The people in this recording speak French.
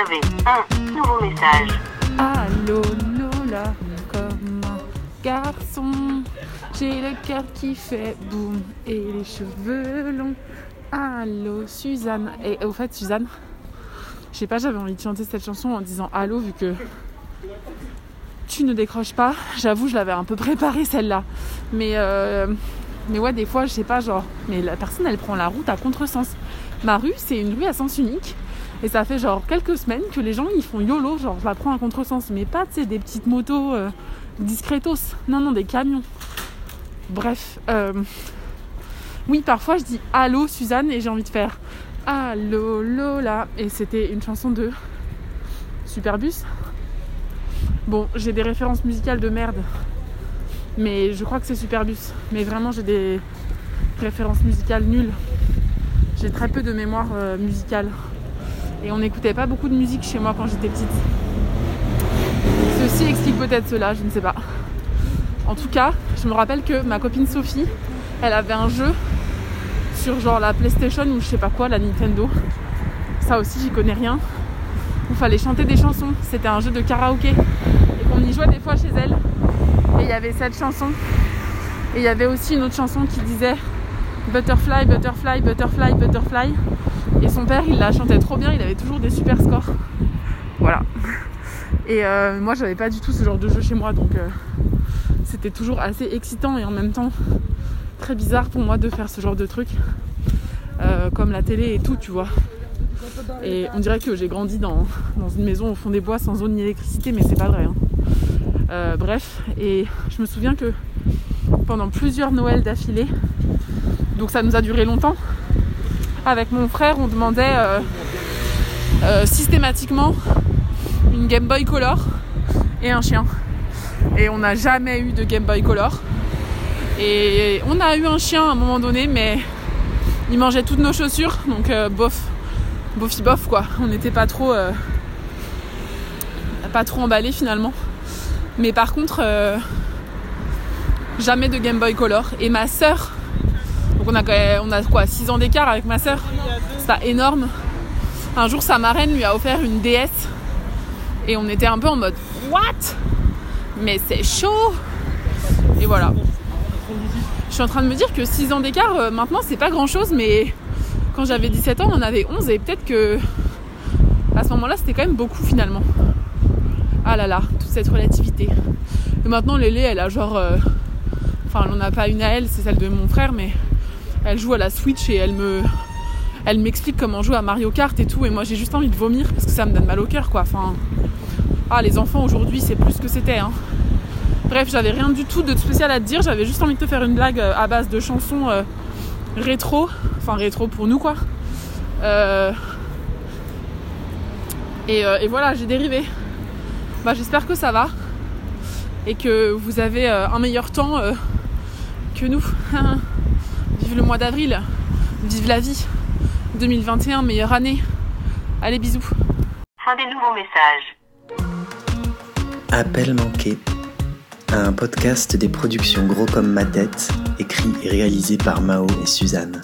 avez un nouveau message. Allô Lola, comme un garçon. J'ai le cœur qui fait boum et les cheveux longs. Allô Suzanne. Et au fait, Suzanne, je sais pas, j'avais envie de chanter cette chanson en disant allô vu que tu ne décroches pas. J'avoue, je l'avais un peu préparée celle-là. Mais, euh, mais ouais, des fois, je sais pas, genre, mais la personne elle prend la route à contresens. Ma rue, c'est une rue à sens unique. Et ça fait genre quelques semaines que les gens ils font YOLO, genre je la prends à contresens. Mais pas, tu sais, des petites motos euh, discretos. Non, non, des camions. Bref. euh, oui, parfois je dis Allô Suzanne et j'ai envie de faire Allô Lola. Et c'était une chanson de Superbus. Bon, j'ai des références musicales de merde. Mais je crois que c'est Superbus. Mais vraiment, j'ai des références musicales nulles. J'ai très peu de mémoire euh, musicale. Et on n'écoutait pas beaucoup de musique chez moi quand j'étais petite. Ceci explique peut-être cela, je ne sais pas. En tout cas, je me rappelle que ma copine Sophie, elle avait un jeu sur genre la PlayStation ou je sais pas quoi, la Nintendo. Ça aussi, j'y connais rien. Où fallait chanter des chansons. C'était un jeu de karaoké. Et qu'on y jouait des fois chez elle. Et il y avait cette chanson. Et il y avait aussi une autre chanson qui disait Butterfly, Butterfly, Butterfly, Butterfly. Et son père, il la chantait trop bien, il avait toujours des super scores. Voilà. Et euh, moi, j'avais pas du tout ce genre de jeu chez moi, donc euh, c'était toujours assez excitant et en même temps très bizarre pour moi de faire ce genre de truc. Euh, comme la télé et tout, tu vois. Et on dirait que j'ai grandi dans, une maison au fond des bois sans eau ni électricité, mais c'est pas vrai. hein. Euh, bref, et je me souviens que pendant plusieurs Noëls d'affilée, donc ça nous a duré longtemps, avec mon frère, on demandait euh, euh, systématiquement une Game Boy Color et un chien. Et on n'a jamais eu de Game Boy Color. Et on a eu un chien à un moment donné, mais il mangeait toutes nos chaussures, donc euh, bof, bofi bof quoi. On n'était pas trop, euh, pas trop emballé finalement. Mais par contre, jamais de Game Boy Color. Et ma sœur, on a, on quoi, 6 ans d'écart avec ma sœur, c'est pas énorme. Un jour, sa marraine lui a offert une DS et on était un peu en mode What? Mais c'est chaud Et voilà. Je suis en train de me dire que 6 ans d'écart, euh, maintenant, c'est pas grand chose, mais quand j'avais 17 ans, on avait 11 et peut-être que à ce moment-là, c'était quand même beaucoup finalement. Ah là là, toute cette relativité. Et maintenant, Lélé, elle a genre. euh, Enfin, elle en a pas une à elle, c'est celle de mon frère, mais elle joue à la Switch et elle me. Elle m'explique comment jouer à Mario Kart et tout, et moi j'ai juste envie de vomir parce que ça me donne mal au cœur quoi. Enfin. Ah, les enfants aujourd'hui, c'est plus ce que c'était, hein. Bref, j'avais rien du tout de spécial à te dire, j'avais juste envie de te faire une blague euh, à base de chansons euh, rétro, enfin rétro pour nous quoi. Euh, Et, euh, et voilà, j'ai dérivé. Bah, j'espère que ça va et que vous avez un meilleur temps que nous. Vive le mois d'avril, vive la vie. 2021, meilleure année. Allez, bisous. Fin des nouveaux messages. Appel manqué. Un podcast des productions Gros comme ma tête, écrit et réalisé par Mao et Suzanne.